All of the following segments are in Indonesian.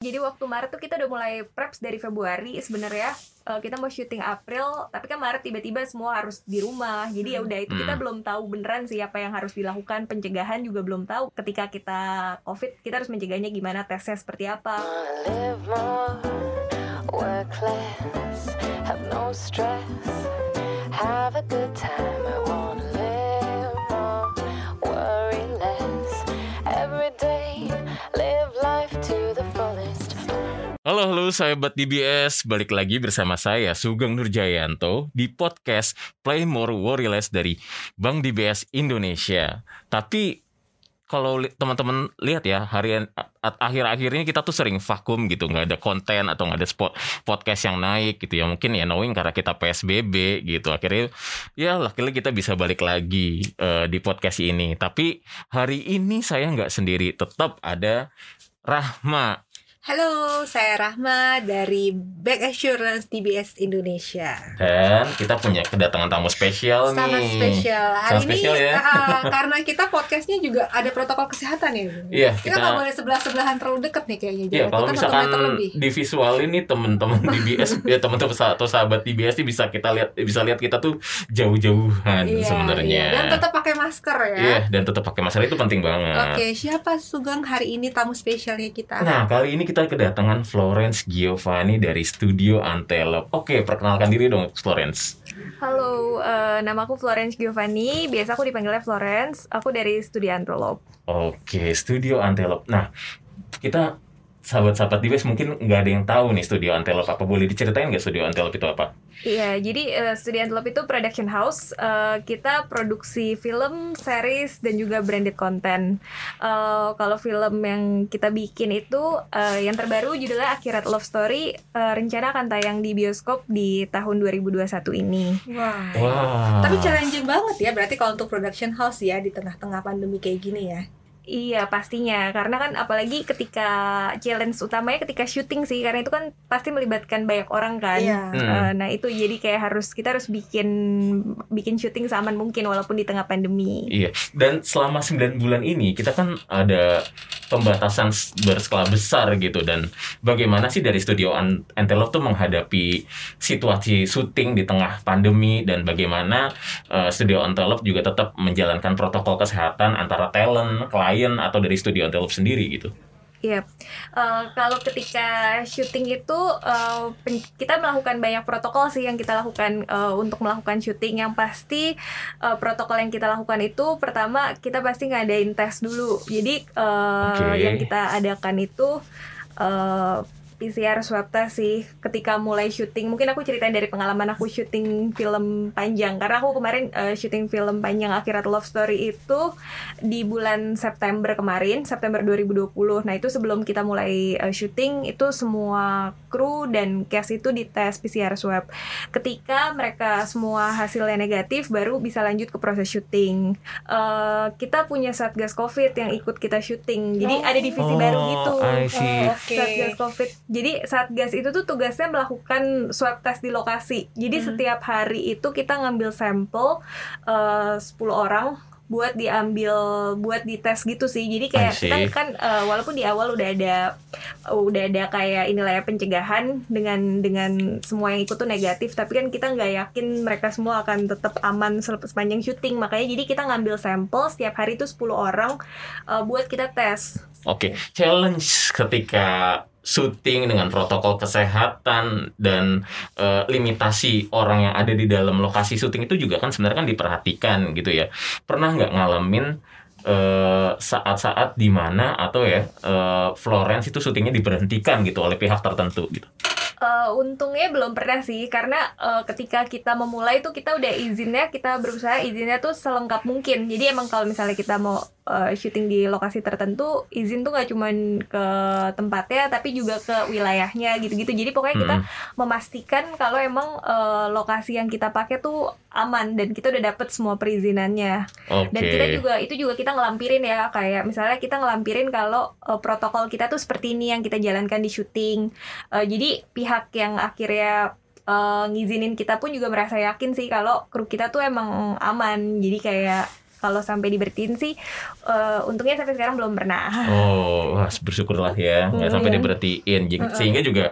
Jadi waktu Maret tuh kita udah mulai preps dari Februari sebenarnya uh, kita mau syuting April, tapi kan Maret tiba-tiba semua harus di rumah. Jadi ya udah itu kita Hmm. belum tahu beneran sih apa yang harus dilakukan, pencegahan juga belum tahu. Ketika kita COVID, kita harus mencegahnya gimana, tesnya seperti apa. have no stress, have a good time. I wanna Halo halo sahabat DBS, balik lagi bersama saya Sugeng Nurjayanto di podcast Play More Worry Less dari Bank DBS Indonesia. Tapi kalau teman-teman lihat ya harian akhir-akhir ini kita tuh sering vakum gitu. Nggak ada konten atau nggak ada spot podcast yang naik gitu ya. Mungkin ya knowing karena kita PSBB gitu. Akhirnya ya akhirnya kita bisa balik lagi eh, di podcast ini. Tapi hari ini saya nggak sendiri. Tetap ada Rahma Halo, saya Rahma dari Back Assurance DBS Indonesia. Dan kita punya kedatangan tamu spesial nih. Sangat spesial. Hari Sangat spesial ini ya. ah, karena kita podcastnya juga ada protokol kesehatan ya. Iya, Kita kita- nggak boleh sebelah-sebelahan terlalu deket nih kayaknya. Iya, kalau kan misalkan di visual ini teman-teman DBS ya teman-teman atau sahabat DBS ini bisa kita lihat bisa lihat kita tuh jauh-jauhan Iya, sebenarnya. iya. Dan tetap pakai masker ya. Iya, dan tetap pakai masker itu penting banget. Oke, siapa Sugeng hari ini tamu spesialnya kita? Nah, kali ini kita kedatangan Florence Giovanni dari Studio Antelope. Oke, perkenalkan diri dong, Florence. Halo, eh, nama aku Florence Giovanni, biasa aku dipanggilnya Florence. Aku dari Studi Antelope. Oke, Studio Antelope. Nah, kita sahabat-sahabat DBS mungkin nggak ada yang tahu nih Studio Antelope apa. Boleh diceritain nggak Studio Antelope itu apa? Iya, jadi eh, Studi Antelope itu production house. Eh, kita produksi film, series, dan juga branded content. Eh, kalau film yang kita bikin itu eh, yang terbaru judulnya Akhirat Love Story. eh, rencana akan tayang di bioskop di tahun 2021 ini. Wah. Wah. Tapi challenging banget ya berarti kalau untuk production house ya di tengah-tengah pandemi kayak gini ya. Iya pastinya karena kan apalagi ketika challenge utamanya ketika syuting sih karena itu kan pasti melibatkan banyak orang kan. Iya. Hmm. Eh, nah itu jadi kayak harus kita harus bikin bikin syuting seaman mungkin walaupun di tengah pandemi. Iya, dan selama 9 bulan ini kita kan ada pembatasan berskala besar gitu dan bagaimana sih dari studio An- Antelope tuh menghadapi situasi syuting di tengah pandemi dan bagaimana eh, studio Antelope juga tetap menjalankan protokol kesehatan antara talent, klien atau dari studio Antelope sendiri gitu. Iya, Eh, kalau ketika syuting itu pen- kita melakukan banyak protokol sih yang kita lakukan eh, untuk melakukan syuting. Yang pasti eh, protokol yang kita lakukan itu pertama kita pasti ngadain tes dulu. Jadi eh, Oke. yang kita adakan itu eh, PCR swab test sih ketika mulai syuting. Mungkin aku ceritain dari pengalaman aku syuting film panjang karena aku kemarin eh, syuting film panjang Akhirat Love Story itu di bulan September kemarin, September 2020. Nah, itu sebelum kita mulai eh, syuting itu semua kru dan cast itu dites PCR swab. Ketika mereka semua hasilnya negatif baru bisa lanjut ke proses syuting. Eh, kita punya Satgas Covid yang ikut kita syuting. Jadi Oh. ada divisi baru gitu. I see. Oh, oke. Satgas Covid. Jadi Satgas itu tuh tugasnya melakukan swab test di lokasi. Jadi Hmm. setiap hari itu kita ngambil sampel eh, 10 orang buat diambil buat dites gitu sih. Jadi kayak kita kan eh, walaupun di awal udah ada udah ada kayak inilah ya pencegahan dengan dengan semua yang ikut tuh negatif, tapi kan kita nggak yakin mereka semua akan tetap aman sepanjang syuting. Makanya jadi kita ngambil sampel setiap hari itu 10 orang eh, buat kita tes. Oke, challenge ketika syuting dengan protokol kesehatan dan eh, limitasi orang yang ada di dalam lokasi syuting itu juga kan sebenarnya kan diperhatikan gitu ya. Pernah nggak ngalamin eh, saat-saat di mana atau ya eh, Florence itu syutingnya diberhentikan gitu oleh pihak tertentu gitu? Eh, untungnya belum pernah sih karena eh, ketika kita memulai tuh kita udah izinnya kita berusaha izinnya tuh selengkap mungkin jadi emang kalau misalnya kita mau eh, syuting di lokasi tertentu izin tuh nggak cuman ke tempatnya tapi juga ke wilayahnya gitu-gitu jadi pokoknya kita Mm. memastikan kalau emang eh, lokasi yang kita pakai tuh aman dan kita udah dapet semua perizinannya Oke. dan kita juga itu juga kita ngelampirin ya kayak misalnya kita ngelampirin kalau uh, protokol kita tuh seperti ini yang kita jalankan di syuting Uh, jadi pihak yang akhirnya uh, ngizinin kita pun juga merasa yakin sih kalau kru kita tuh emang aman jadi kayak kalau sampai diberhentiin sih eh, untungnya sampai sekarang belum pernah. Oh, wah, bersyukurlah ya, nggak Hmm, sampai iya. diberhentiin. Sehingga juga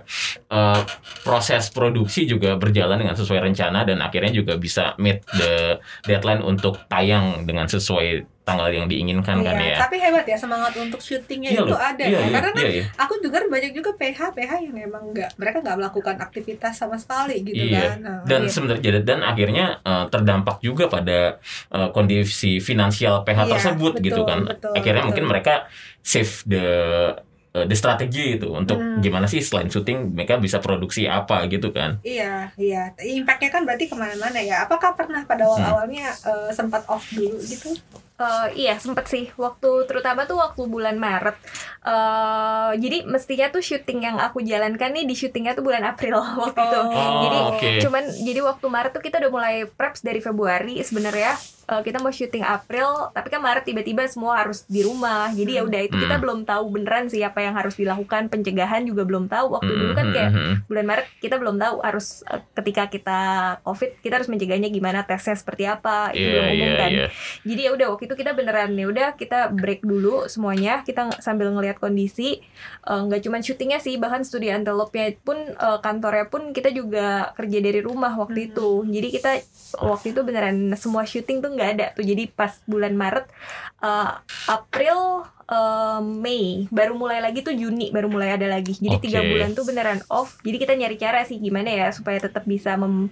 eh, proses produksi juga berjalan dengan sesuai rencana dan akhirnya juga bisa meet the deadline untuk tayang dengan sesuai tanggal yang diinginkan kan Iya, ya. tapi hebat ya semangat untuk syutingnya Iya itu loh, ada iya, ya. iya, Karena kan iya, iya. aku juga banyak juga PH PH yang emang nggak mereka nggak melakukan aktivitas sama sekali gitu Iya. kan. Nah, dan Iya. sebenarnya dan akhirnya eh, terdampak juga pada eh, kondisi finansial PH Iya, tersebut betul, gitu kan betul, akhirnya betul. mungkin mereka save the eh, the strategi itu untuk Hmm. gimana sih selain syuting mereka bisa produksi apa gitu kan Iya, iya. Impactnya kan berarti ke mana-mana ya. Apakah pernah pada Hmm. awal-awalnya eh, sempat off dulu gitu? Eh, iya sempet sih. Waktu terutama tuh waktu bulan Maret. Eh jadi mestinya tuh syuting yang aku jalankan nih di syutingnya tuh bulan April waktu itu. Oh, jadi oke. cuman jadi waktu Maret tuh kita udah mulai preps dari Februari sebenarnya eh, kita mau syuting April tapi kan Maret tiba-tiba semua harus di rumah jadi ya udah itu kita Hmm. belum tahu beneran sih apa yang harus dilakukan pencegahan juga belum tahu waktu dulu kan Mhm, kayak mhm. bulan Maret kita belum tahu harus eh, ketika kita COVID kita harus mencegahnya gimana tesnya seperti apa itu Iya, belum umum iya, kan iya. jadi ya udah waktu itu kita beneran ya udah kita break dulu semuanya kita sambil ngelihat kondisi Eh, nggak cuman syutingnya sih bahkan studi antelope-nya pun eh, kantornya pun kita juga kerja dari rumah waktu Hmm. itu jadi kita waktu itu beneran semua syuting tuh nggak ada tuh jadi pas bulan Maret eh, April eh, Mei baru mulai lagi tuh Juni baru mulai ada lagi jadi tiga bulan tuh beneran off jadi kita nyari cara sih gimana ya supaya tetap bisa mem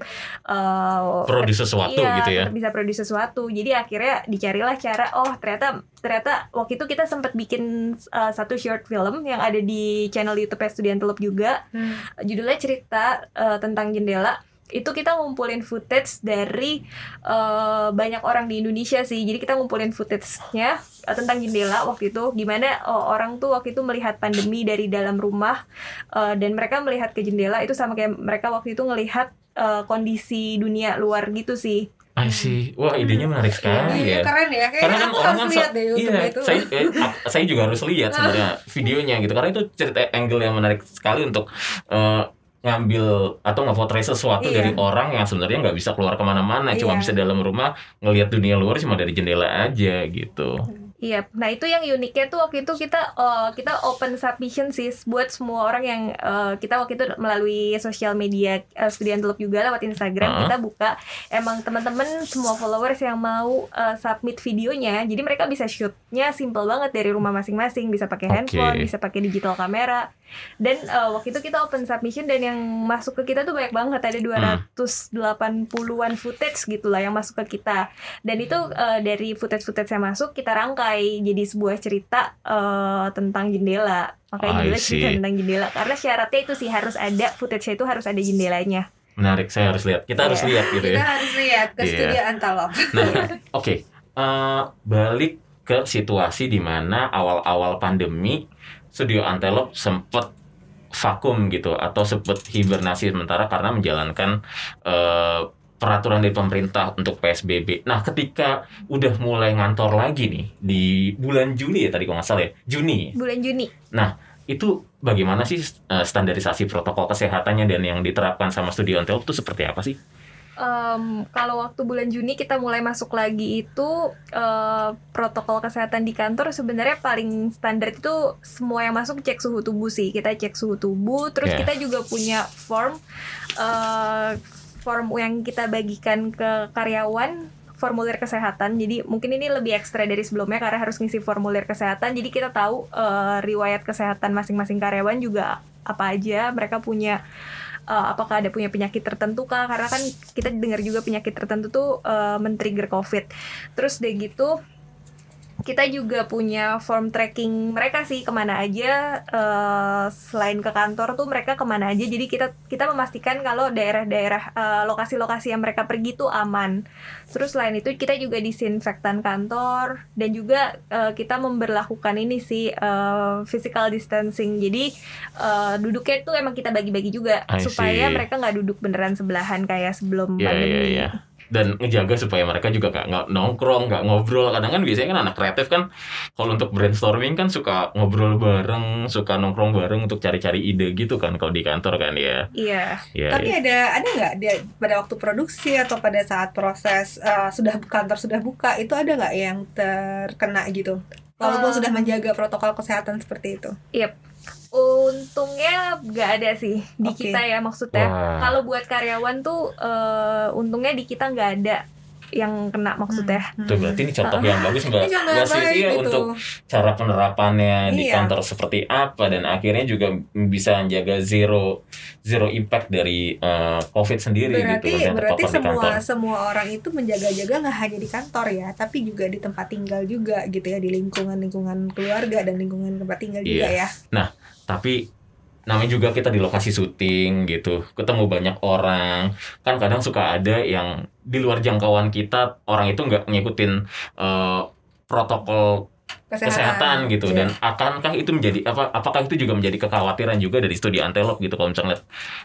eh, produce sesuatu iya, gitu ya tetap bisa produce sesuatu. Jadi akhirnya dicarilah cara oh ternyata ternyata waktu itu kita sempat bikin uh, satu short film yang ada di channel YouTube Studian Teluk juga. Judulnya cerita uh, tentang jendela. Itu kita ngumpulin footage dari uh, banyak orang di Indonesia sih. Jadi kita ngumpulin footage-nya uh, tentang jendela waktu itu gimana uh, orang tuh waktu itu melihat pandemi dari dalam rumah uh, dan mereka melihat ke jendela itu sama kayak mereka waktu itu ngelihat uh, kondisi dunia luar gitu sih. I see wah idenya menarik sekali Iya, ya keren ya. Kayaknya karena kan aku orang harus kan lihat deh YouTube iya, itu. saya eh, saya juga harus lihat sebenarnya videonya gitu karena itu cerita angle yang menarik sekali untuk eh, ngambil atau ngefotret sesuatu Iya. dari orang yang sebenarnya nggak bisa keluar ke mana-mana cuma Iya. bisa dalam rumah ngelihat dunia luar cuma dari jendela aja gitu Iya, nah itu yang uniknya tuh waktu itu kita eh, kita open submission sih buat semua orang yang eh, kita waktu itu melalui sosial media uh, Studian Teluk juga lewat Instagram Ah. kita buka emang teman-teman semua followers yang mau eh, submit videonya, jadi mereka bisa shootnya simple banget dari rumah masing-masing, bisa pakai Oke. handphone, bisa pakai digital kamera, dan eh, waktu itu kita open submission dan yang masuk ke kita tuh banyak banget. Ada 280-an footage gitulah yang masuk ke kita. Dan itu eh, dari footage-footage yang masuk kita rangkai jadi sebuah cerita eh, tentang jendela. Makanya I judulnya cerita tentang jendela. Karena syaratnya itu sih harus ada footage-nya itu harus ada jendelanya. Menarik saya harus lihat. Kita harus Iya. lihat gitu Kita ya harus lihat ke Iya. studio Antalop. Nah, oke. Eh, balik ke situasi di mana awal-awal pandemi Studio Antelope sempat vakum gitu atau sempat hibernasi sementara karena menjalankan eh, peraturan dari pemerintah untuk PSBB. Nah, ketika udah mulai ngantor lagi nih di bulan Juni ya tadi kalau nggak salah ya, Juni. bulan Juni Itu bagaimana sih eh, standarisasi protokol kesehatannya dan yang diterapkan sama Studio Antelope itu seperti apa sih? Em, kalau waktu bulan Juni kita mulai masuk lagi itu eh, protokol kesehatan di kantor sebenarnya paling standar itu semua yang masuk cek suhu tubuh sih. Kita cek suhu tubuh terus Ya. kita juga punya form eh, form yang kita bagikan ke karyawan formulir kesehatan. Jadi mungkin ini lebih ekstra dari sebelumnya karena harus ngisi formulir kesehatan. Jadi kita tahu eh, riwayat kesehatan masing-masing karyawan juga apa aja. Mereka punya eh, apakah ada punya penyakit tertentu kah karena kan kita dengar juga penyakit tertentu tuh eh, men-trigger covid. Terus deh gitu kita juga punya form tracking mereka sih ke mana aja eh, selain ke kantor tuh mereka ke mana aja jadi kita kita memastikan kalau daerah-daerah eh, lokasi-lokasi yang mereka pergi tuh aman terus selain itu kita juga disinfektan kantor dan juga eh, kita memberlakukan ini sih eh, physical distancing jadi eh, duduknya tuh emang kita bagi-bagi juga I supaya see. mereka nggak duduk beneran sebelahan kayak sebelum Iya, pandemi iya, iya. Dan ngejaga supaya mereka juga gak, nggak nongkrong, nggak ngobrol. Kadang kan biasanya kan anak kreatif kan kalau untuk brainstorming kan suka ngobrol bareng, suka nongkrong bareng untuk cari-cari ide gitu kan kalau di kantor kan ya. Iya. Ya, Tapi ya. ada ada nggak dia pada waktu produksi atau pada saat proses eh, sudah kantor sudah buka itu ada nggak yang terkena gitu? Walaupun Eh. sudah menjaga protokol kesehatan seperti itu. Untungnya nggak ada sih di Oke. kita ya maksudnya. Kalau buat karyawan tuh eh, untungnya di kita nggak ada yang kena maksudnya. Hmm. Tuh berarti ini contoh yang bagus Mbak, Sisi baik ya gitu. untuk cara penerapannya di Iya. kantor seperti apa dan akhirnya juga bisa menjaga zero zero impact dari eh, COVID sendiri berarti gitu berarti di semua semua orang itu menjaga-jaga nggak hanya di kantor ya tapi juga di tempat tinggal juga gitu ya di lingkungan lingkungan keluarga dan lingkungan tempat tinggal juga Iya. ya Tapi namanya juga kita di lokasi syuting gitu, ketemu banyak orang. Kan kadang suka ada yang di luar jangkauan kita orang itu nggak ngikutin eh, protokol kesehatan gitu Iya. dan akankah itu menjadi apa apakah itu juga menjadi kekhawatiran juga dari studi antelop gitu kalau misalnya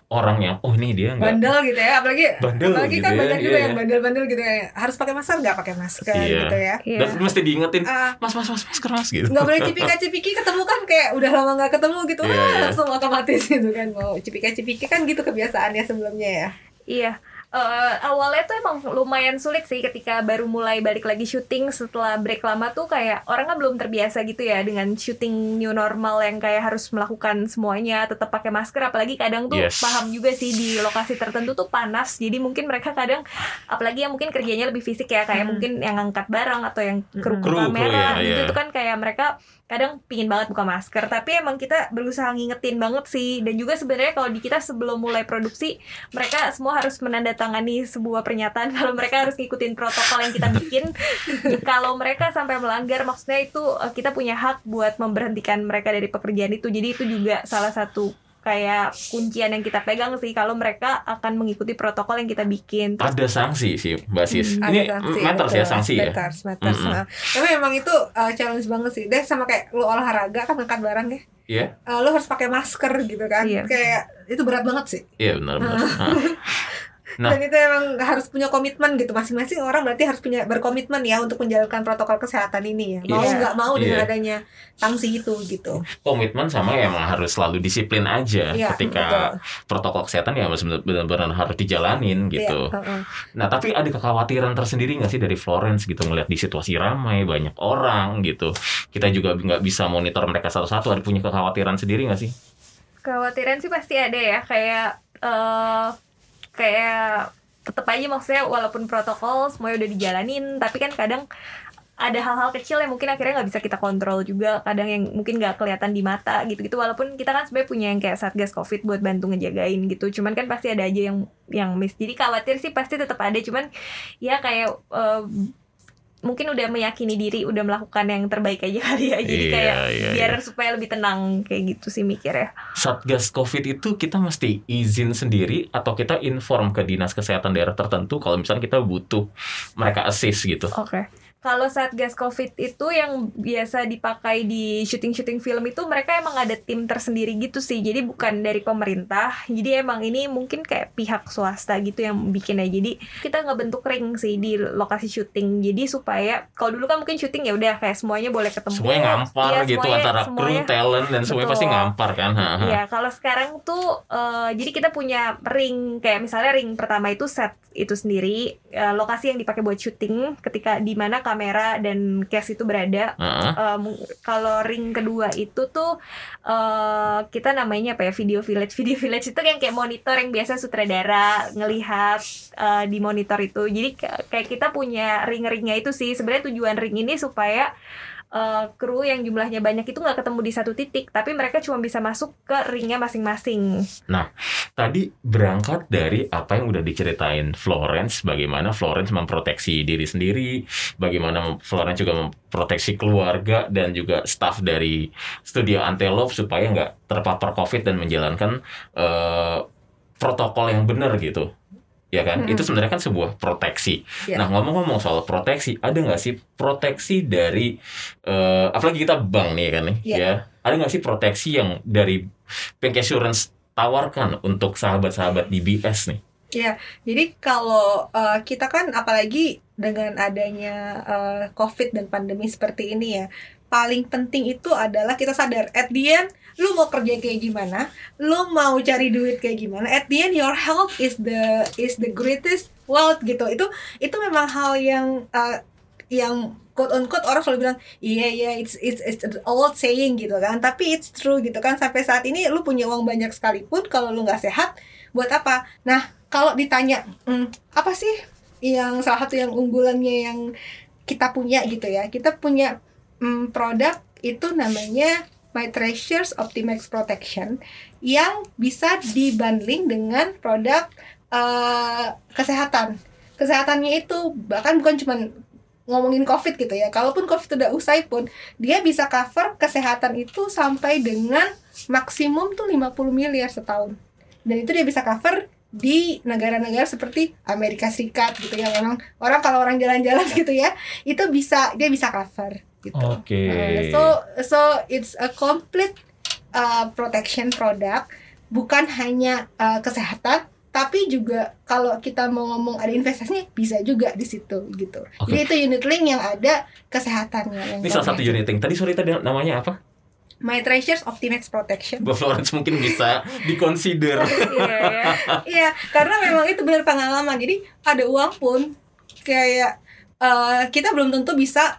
orang yang oh ini dia nggak bandel gitu ya apalagi Bandel apalagi gitu kan ya, banyak juga iya. yang bandel-bandel gitu ya harus pakai masker nggak pakai masker Iya. gitu ya Iya. dan mesti diingetin Ah, mas mas mas masker mas gitu nggak boleh cipika cipiki ketemu kan kayak udah lama nggak ketemu gitu Iya, wah iya. langsung otomatis gitu kan mau cipika cipiki kan gitu kebiasaannya sebelumnya ya Iya. Eh, awalnya tuh emang lumayan sulit sih ketika baru mulai balik lagi syuting setelah break lama tuh kayak orang kan belum terbiasa gitu ya dengan syuting new normal yang kayak harus melakukan semuanya tetap pakai masker apalagi kadang tuh Yes. paham juga sih di lokasi tertentu tuh panas jadi mungkin mereka kadang apalagi yang mungkin kerjanya lebih fisik ya kayak Hmm. mungkin yang angkat barang atau yang kru. Kru, kru, kamera ya, gitu ya. itu kan kayak mereka kadang pingin banget buka masker tapi emang kita berusaha ngingetin banget sih. Dan juga sebenarnya kalau di kita sebelum mulai produksi mereka semua harus menandatangani sebuah pernyataan kalau mereka harus ngikutin protokol yang kita bikin. Kalau mereka sampai melanggar maksudnya itu eh, kita punya hak buat memberhentikan mereka dari pekerjaan itu. Jadi itu juga salah satu kayak kuncian yang kita pegang sih kalau mereka akan mengikuti protokol yang kita bikin Terus ada sanksi sih mbak Sis Hmm, ini sanksi, matters ya sanksi ya Matters, matters. Mm-mm. Nah, Tapi emang itu uh, challenge banget sih. Deh sama kayak lu olahraga kan angkat barang ya. Iya. Uh, lu harus pakai masker gitu kan. Iya. Kayak itu berat banget sih. iya benar benar Nah. Dan itu emang harus punya komitmen gitu. Masing-masing orang berarti harus punya berkomitmen ya untuk menjalankan protokol kesehatan ini ya. Mau Iya. nggak mau dengan Iya. adanya sanksi itu gitu. komitmen sama ya emang harus selalu disiplin aja Iya, ketika betul. protokol kesehatan ya harus benar-benar harus dijalanin gitu Iya, uh-uh. Nah, tapi ada kekhawatiran tersendiri nggak sih dari Florence gitu ngelihat di situasi ramai banyak orang gitu. Kita juga nggak bisa monitor mereka satu-satu. Ada punya kekhawatiran sendiri nggak sih? kekhawatiran sih pasti ada ya kayak eh kayak tetap aja maksudnya walaupun protokol semuanya udah dijalanin tapi kan kadang ada hal-hal kecil yang mungkin akhirnya nggak bisa kita kontrol juga kadang yang mungkin nggak kelihatan di mata gitu-gitu. Walaupun kita kan sebenarnya punya yang kayak satgas covid buat bantu ngejagain gitu cuman kan pasti ada aja yang yang miss. Jadi khawatir sih pasti tetap ada cuman ya kayak eh, mungkin udah meyakini diri udah melakukan yang terbaik aja kali ya jadi Iya, kayak iya, biar iya. supaya lebih tenang kayak gitu sih mikir ya Satgas COVID itu kita mesti izin sendiri atau kita inform ke dinas kesehatan daerah tertentu kalau misalnya kita butuh mereka assist gitu. Oke. Kalau Satgas Covid itu yang biasa dipakai di syuting-syuting film itu mereka emang ada tim tersendiri gitu sih. Jadi bukan dari pemerintah. Jadi emang ini mungkin kayak pihak swasta gitu yang bikin ya. Jadi kita nggak bentuk ring sih di lokasi syuting. Jadi supaya kalau dulu kan mungkin syuting ya udah kayak semuanya boleh ketemu. Semuanya ngampar Iya, gitu semuanya- antara kru, semuanya- talent dan semuanya Betul. pasti ngampar kan. Iya, kalau sekarang tuh eh, jadi kita punya ring kayak misalnya ring pertama itu set itu sendiri eh, lokasi yang dipakai buat syuting ketika di mana kamera dan cast itu berada. Eh, mung- kalau ring kedua itu tuh eh kita namanya apa ya video village. Video village itu yang kayak monitor yang biasa sutradara ngelihat eh, di monitor itu. Jadi kayak kita punya ring-ringnya itu sih. Sebenarnya tujuan ring ini supaya eh, kru yang jumlahnya banyak itu nggak ketemu di satu titik tapi mereka cuma bisa masuk ke ringnya masing-masing Tadi berangkat dari apa yang udah diceritain Florence, bagaimana Florence memproteksi diri sendiri, bagaimana Florence juga memproteksi keluarga dan juga staff dari studio Antelope supaya nggak terpapar COVID dan menjalankan eh, protokol yang benar gitu. Ya kan? Mm-mm. Itu sebenarnya kan sebuah proteksi. Iya. Nah, ngomong-ngomong soal proteksi, ada nggak sih proteksi dari eh, apalagi kita bank nih kan nih, Iya. ya. Ada nggak sih proteksi yang dari Bank Assurance tawarkan untuk sahabat-sahabat DBS nih? Iya, jadi kalau uh, kita kan apalagi dengan adanya uh, COVID dan pandemi seperti ini ya, paling penting itu adalah kita sadar at the end lu mau kerja kayak gimana, lu mau cari duit kayak gimana, at the end your health is the is the greatest wealth gitu. Itu itu memang hal yang uh, yang quote unquote orang selalu bilang iya iya it's it's it's an old saying gitu kan. Tapi it's true gitu kan. Sampai saat ini lu punya uang banyak sekalipun kalau lu nggak sehat buat apa? Nah kalau ditanya hmm, apa sih yang salah satu yang unggulannya yang kita punya? gitu ya. Kita punya hmm, produk itu namanya My Treasures Optimax Protection yang bisa dibundling dengan produk uh, kesehatan kesehatannya itu bahkan bukan cuma ngomongin COVID gitu ya. Kalaupun COVID udah usai pun, dia bisa cover kesehatan itu sampai dengan maksimum tuh 50 miliar setahun. Dan itu dia bisa cover di negara-negara seperti Amerika Serikat gitu ya. Memang orang kalau orang jalan-jalan gitu ya, itu bisa dia bisa cover gitu. Oke. Uh, so so it's a complete uh, protection product, bukan hanya uh, kesehatan tapi juga kalau kita mau ngomong ada investasinya bisa juga di situ gitu. Oke. Jadi itu unit link yang ada kesehatannya. Yang Ini salah satu unit link. Tadi sorry tadi namanya apa? My Treasures Optimax Protection. Mbak Florence mungkin bisa dikonsider. Iya ya. Iya, karena memang itu benar pengalaman. Jadi ada uang pun kayak eh, kita belum tentu bisa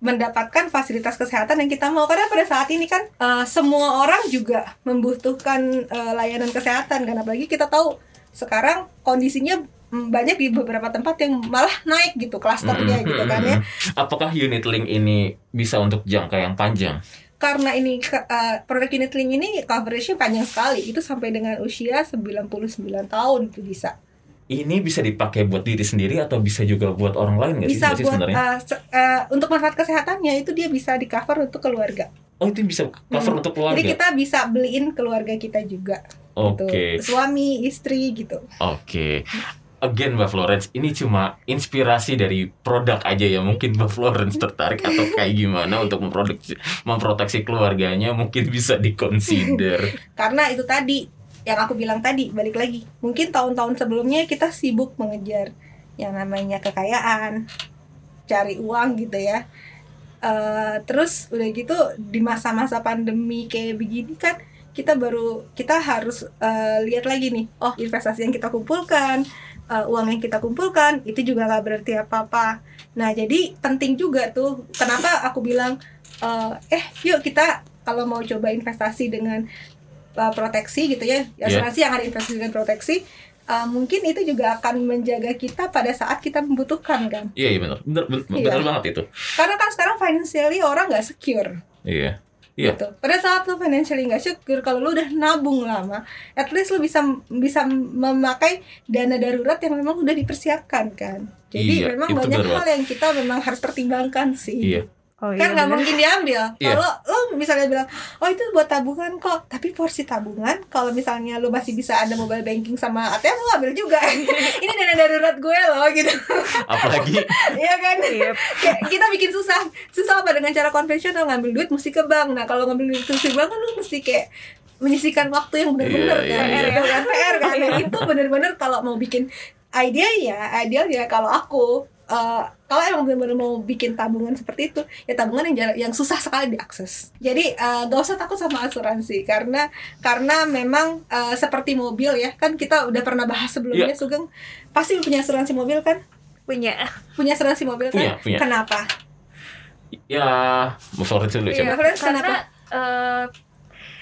mendapatkan fasilitas kesehatan yang kita mau. Karena pada saat ini kan eh, semua orang juga membutuhkan eh, layanan kesehatan kan. Apalagi kita tahu sekarang kondisinya mm, banyak di beberapa tempat yang malah naik gitu klasternya gitu kan ya. Apakah unit link ini bisa untuk jangka yang panjang? karena ini uh, produk unit link ini coveragenya panjang sekali. Itu sampai dengan usia 99 tahun itu bisa Ini bisa dipakai buat diri sendiri atau bisa juga buat orang lain nggak sih? bisa sih buat sebenarnya? uh, se- uh, untuk manfaat kesehatannya itu dia bisa di cover untuk keluarga Oh itu bisa cover Hmm. untuk keluarga. jadi kita bisa beliin keluarga kita juga Oke. gitu. suami istri gitu Oke. Again Mbak Florence, ini cuma inspirasi dari produk aja ya. Mungkin Mbak Florence tertarik atau kayak gimana untuk memproduksi, memproteksi keluarganya mungkin bisa dikonsider. karena itu tadi yang aku bilang tadi balik lagi. Mungkin tahun-tahun sebelumnya kita sibuk mengejar yang namanya kekayaan cari uang gitu ya. Eh, terus udah gitu di masa-masa pandemi kayak begini kan kita baru kita harus eh, lihat lagi nih oh investasi yang kita kumpulkan eh, uang yang kita kumpulkan itu juga nggak berarti apa-apa. Nah jadi penting juga tuh kenapa aku bilang eh, eh yuk kita kalau mau coba investasi dengan uh, proteksi gitu ya asuransi yang ada investasi dengan proteksi uh, mungkin itu juga akan menjaga kita pada saat kita membutuhkan kan Iya, iya benar. Benar, benar, Iya. benar banget itu. karena kan sekarang financially orang nggak secure Iya. Iya. gitu pada saat lu financially nggak secure kalau lu udah nabung lama at least lu bisa bisa memakai dana darurat yang memang udah dipersiapkan kan jadi Iya, memang banyak benar hal yang kita memang harus pertimbangkan sih Iya. Oh kan nggak bener. mungkin diambil. Iya. kalau lo misalnya bilang oh itu buat tabungan kok. Tapi porsi tabungan kalau misalnya lo masih bisa ada mobile banking sama ATM lo ambil juga. Ini dana darurat gue loh gitu. Apalagi? Iya kan? Yep. Kayak kita bikin susah. Susah apa dengan cara konvensional? Ngambil duit mesti ke bank. Nah kalau ngambil duit ke bank kan lo mesti kayak menyisikan waktu yang benar-benar Iya, kan? iya, gitu kan PR kan? Itu benar-benar kalau mau bikin idea ya ideal ya kalau aku eh, kalau emang benar-benar mau bikin tabungan seperti itu ya tabungan yang jar- yang susah sekali diakses. Jadi eh, gak usah takut sama asuransi karena karena memang eh, seperti mobil ya kan kita udah pernah bahas sebelumnya Iya. Sugeng. Pasti punya asuransi mobil kan? Punya. Punya asuransi mobil kan? Punya, punya. kenapa? Ya, Florence dulu coba. Florence karena kenapa? eh,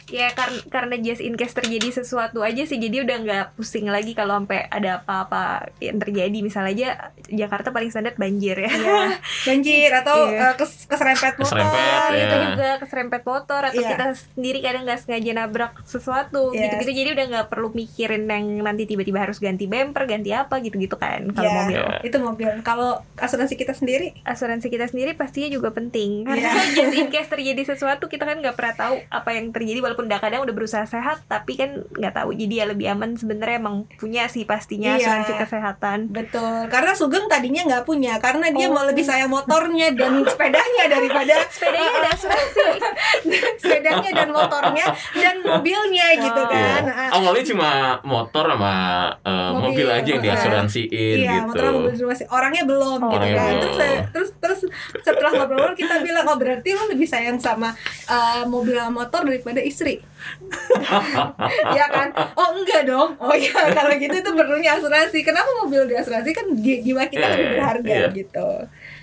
ya karena karena just in case terjadi sesuatu aja sih jadi udah nggak pusing lagi kalau sampai ada apa-apa yang terjadi misalnya aja Jakarta paling standar banjir ya Iya, banjir atau Iya. eh, kes- keserempet motor Keserempet, Oh, ya. itu juga keserempet motor atau Iya. kita sendiri kadang nggak sengaja nabrak sesuatu Yes. gitu-gitu jadi udah nggak perlu mikirin yang nanti tiba-tiba harus ganti bumper ganti apa gitu-gitu kan kalau Iya. mobil Iya. itu mobil kalau asuransi kita sendiri asuransi kita sendiri pastinya juga penting karena Iya. just in case terjadi sesuatu kita kan nggak pernah tahu apa yang terjadi walaupun walaupun udah kadang udah berusaha sehat tapi kan nggak tahu jadi ya lebih aman sebenarnya emang punya sih pastinya Iya. asuransi kesehatan Betul, karena Sugeng tadinya nggak punya karena dia Oh. mau lebih sayang motornya dan sepedanya daripada sepedanya ada asuransi sepedanya dan motornya dan mobilnya gitu Wow. kan. Iya. Nah, Awalnya cuma motor sama eh, mobil, Mobil, aja yang diasuransiin Iya, gitu. motornya mobil orangnya belum gitu Orangnya kan. belum. Terus terus terus setelah ngobrol kita bilang oh berarti lo lebih sayang sama uh, mobil sama motor daripada istri. Iya kan? Oh enggak dong. Oh iya kalau gitu itu perlunya asuransi. Kenapa mobil diasuransi kan ji- jiwa kita Iya, lebih iya, berharga iya. gitu.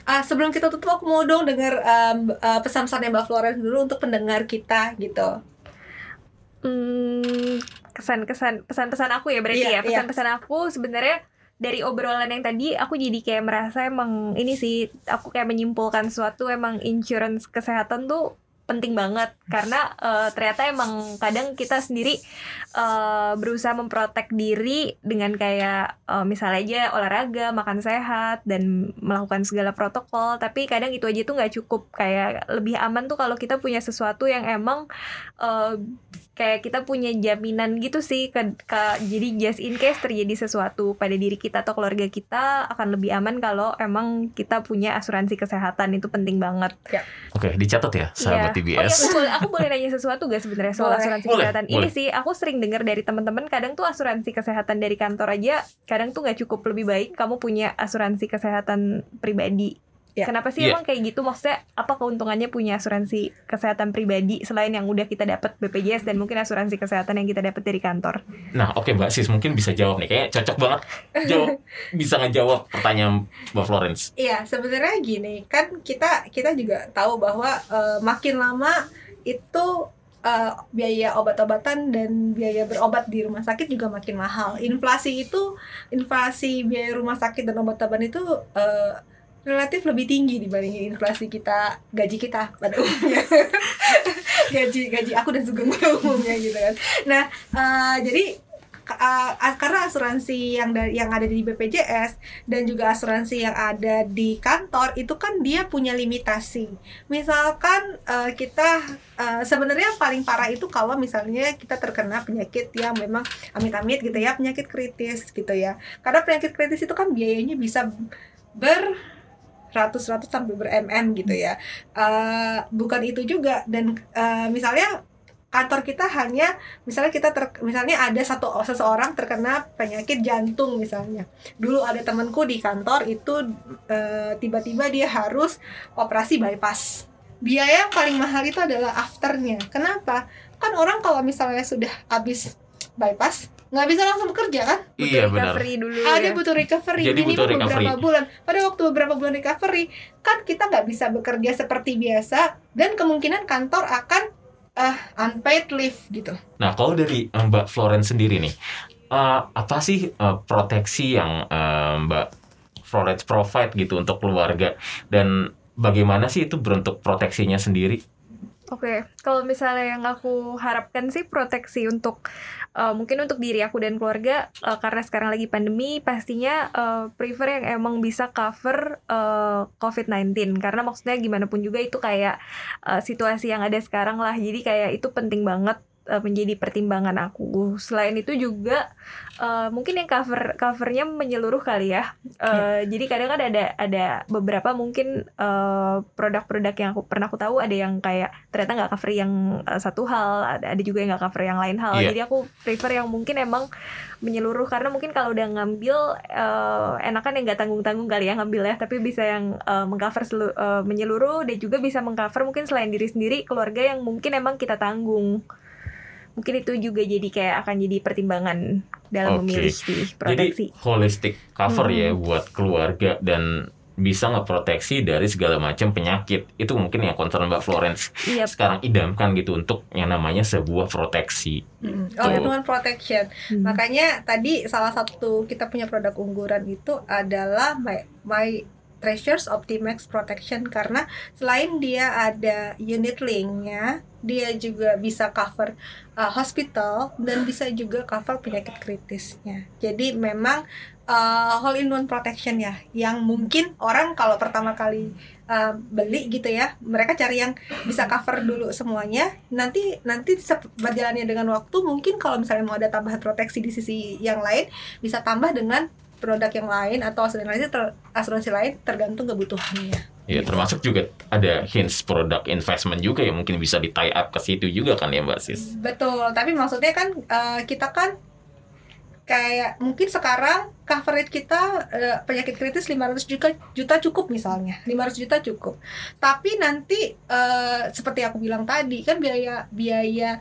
Ah, sebelum kita tutup aku mau dong dengar um, uh, pesan-pesannya Mbak Florence dulu untuk pendengar kita gitu. Hmm, kesan-kesan pesan-pesan aku ya berarti Iya, ya pesan-pesan aku sebenarnya dari obrolan yang tadi aku jadi kayak merasa emang ini sih aku kayak menyimpulkan sesuatu emang insurance kesehatan tuh penting banget. Karena eh, ternyata emang kadang kita sendiri eh, berusaha memprotek diri dengan kayak eh, misalnya aja olahraga makan sehat dan melakukan segala protokol. Tapi kadang itu aja tuh nggak cukup. Kayak lebih aman tuh kalau kita punya sesuatu yang emang eh, kayak kita punya jaminan gitu sih. Ke, ke- jadi just in case terjadi sesuatu pada diri kita atau keluarga kita akan lebih aman kalau emang kita punya asuransi kesehatan. Itu penting banget. Oke, dicatat ya, sahabat Iya. Oh iya, TBS. betul. Aku boleh nanya sesuatu gak sebenarnya soal Boleh. asuransi Boleh, kesehatan? boleh. Ini sih aku sering dengar dari teman-teman kadang tuh asuransi kesehatan dari kantor aja kadang tuh nggak cukup lebih baik kamu punya asuransi kesehatan pribadi. Ya. Kenapa sih Iya. emang kayak gitu? Maksudnya apa keuntungannya punya asuransi kesehatan pribadi selain yang udah kita dapat BPJS dan mungkin asuransi kesehatan yang kita dapat dari kantor? Nah, oke Mbak Sis mungkin bisa jawab nih. Kayaknya cocok banget jawab bisa ngejawab pertanyaan Mbak Florence. Iya, sebenarnya gini, kan kita kita juga tahu bahwa eh, makin lama itu eh, biaya obat-obatan dan biaya berobat di rumah sakit juga makin mahal. Inflasi itu, inflasi biaya rumah sakit dan obat-obatan itu eh, relatif lebih tinggi dibandingin inflasi kita gaji kita pada umumnya. gaji gaji aku dan Sugeng pada umumnya gitu kan. Nah, eh, jadi uh, karena asuransi yang dari yang ada di BPJS dan juga asuransi yang ada di kantor itu kan dia punya limitasi. Misalkan uh, kita uh, sebenarnya paling parah itu kalau misalnya kita terkena penyakit yang memang amit-amit gitu ya, penyakit kritis gitu ya. Karena penyakit kritis itu kan biayanya bisa ber ratus-ratus sampai ber mm gitu ya. Uh, bukan itu juga. Dan uh, misalnya kantor kita hanya misalnya kita ter, misalnya ada satu seseorang terkena penyakit jantung misalnya. Dulu ada temanku di kantor itu eh, tiba-tiba dia harus operasi bypass. Biaya yang paling mahal itu adalah afternya. Kenapa? Kan orang kalau misalnya sudah habis bypass nggak bisa langsung bekerja kan Iya benar. recovery dulu ada ya. butuh recovery Jadi minimal butuh beberapa recovery. bulan pada waktu beberapa bulan recovery kan kita nggak bisa bekerja seperti biasa dan kemungkinan kantor akan eh unpaid leave gitu Nah, kalau dari eh, Mbak Florence sendiri nih, eh, apa sih eh, proteksi yang eh, Mbak Florence provide gitu untuk keluarga dan bagaimana sih itu bentuk proteksinya sendiri? Oke, kalau misalnya yang aku harapkan sih proteksi untuk uh, mungkin untuk diri aku dan keluarga uh, karena sekarang lagi pandemi pastinya uh, prefer yang emang bisa cover uh, COVID-19 karena maksudnya gimana pun juga itu kayak uh, situasi yang ada sekarang lah. Jadi kayak itu penting banget uh, menjadi pertimbangan aku. Selain itu juga uh, mungkin yang cover covernya menyeluruh kali ya. Uh, Jadi kadang kan ada ada beberapa mungkin uh, produk-produk yang aku pernah aku tahu ada yang kayak ternyata nggak cover yang uh, satu hal, ada ada juga yang nggak cover yang lain hal. Iya. Jadi aku prefer yang mungkin emang menyeluruh karena mungkin kalau udah ngambil uh, enakan yang nggak tanggung-tanggung kali ya ngambil ya, tapi bisa yang uh, mengcover uh, menyeluruh dan juga bisa mengcover mungkin selain diri sendiri keluarga yang mungkin emang kita tanggung mungkin itu juga jadi kayak akan jadi pertimbangan dalam Oke. memilih sih proteksi. Jadi holistic cover Hmm. ya buat keluarga dan bisa ngeproteksi dari segala macam penyakit. Itu mungkin yang concern Mbak Florence Iya, sekarang idamkan gitu untuk yang namanya sebuah proteksi. Oh, lingkungan protection. Hmm. Makanya tadi salah satu kita punya produk unggulan itu adalah my, my Treasures Optimax Protection karena selain dia ada unit linknya, dia juga bisa cover uh, hospital dan bisa juga cover penyakit kritisnya. Jadi memang uh, whole in one protection ya, yang mungkin orang kalau pertama kali uh, beli gitu ya, mereka cari yang bisa cover dulu semuanya. Nanti nanti berjalannya dengan waktu, mungkin kalau misalnya mau ada tambahan proteksi di sisi yang lain, bisa tambah dengan produk yang lain atau asuransi ter- asuransi lain tergantung kebutuhannya. Ya, termasuk juga ada hints produk investment juga yang mungkin bisa di tie up ke situ juga kan ya Mbak Sis. Betul, tapi maksudnya kan eh, kita kan kayak mungkin sekarang coverage kita eh, penyakit kritis 500 juta juta cukup misalnya 500 juta cukup tapi nanti eh, seperti aku bilang tadi kan biaya biaya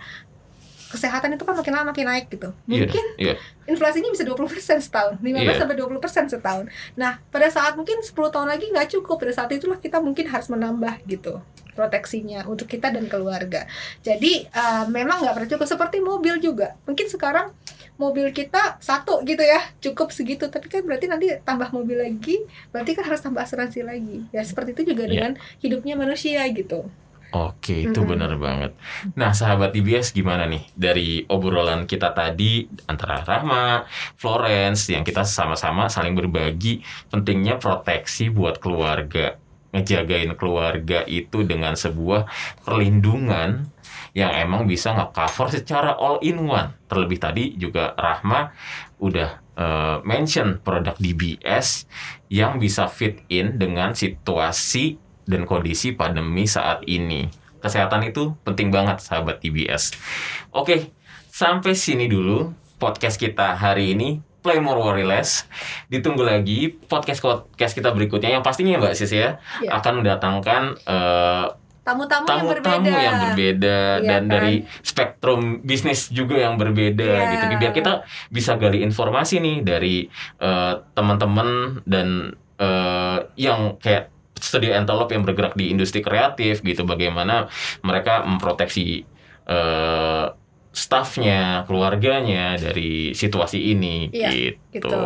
kesehatan itu kan makin lama makin naik gitu. Iya, mungkin iya. inflasinya bisa 20% setahun 15 Iya. sampai 20% setahun. Nah pada saat mungkin 10 tahun lagi nggak cukup. Pada saat itulah kita mungkin harus menambah gitu proteksinya untuk kita dan keluarga. Jadi eh, memang nggak pernah cukup. Seperti mobil juga. Mungkin sekarang mobil kita satu gitu ya cukup segitu. Tapi kan berarti nanti tambah mobil lagi berarti kan harus tambah asuransi lagi. Ya seperti itu juga Iya. dengan hidupnya manusia gitu Oke, itu Mm-mm. benar banget. Nah, sahabat IBS gimana nih dari obrolan kita tadi antara Rahma, Florence yang kita sama-sama saling berbagi pentingnya proteksi buat keluarga. Ngejagain keluarga itu dengan sebuah perlindungan yang emang bisa nge-cover secara all in one. Terlebih tadi juga Rahma udah eh, mention produk DBS yang bisa fit in dengan situasi dan kondisi pandemi saat ini. Kesehatan itu penting banget sahabat TBS. Oke, sampai sini dulu podcast kita hari ini. Play more worry less. Ditunggu lagi podcast podcast kita berikutnya yang pastinya Mbak Sis ya Iya. akan mendatangkan eh, tamu-tamu yang berbeda tamu-tamu yang berbeda Iya dan kan? dari spektrum bisnis juga yang berbeda Iya. gitu biar kita bisa gali informasi nih dari eh, teman-teman dan eh, yang kayak studio envelop yang bergerak di industri kreatif gitu bagaimana mereka memproteksi eh, staffnya keluarganya dari situasi ini Iya, gitu. gitu.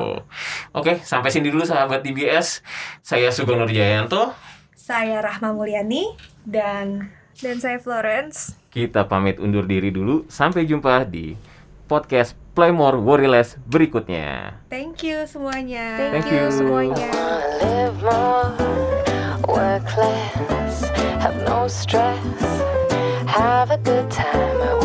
Oke, sampai sini dulu sahabat DBS. Saya Sugeng Nurjayanto. saya Rahma Mulyani dan Dan saya Florence. Kita pamit undur diri dulu. Sampai jumpa di podcast Play More Worry Less berikutnya. thank you semuanya Thank, Thank you you. semuanya. work less, have no stress, have a good time.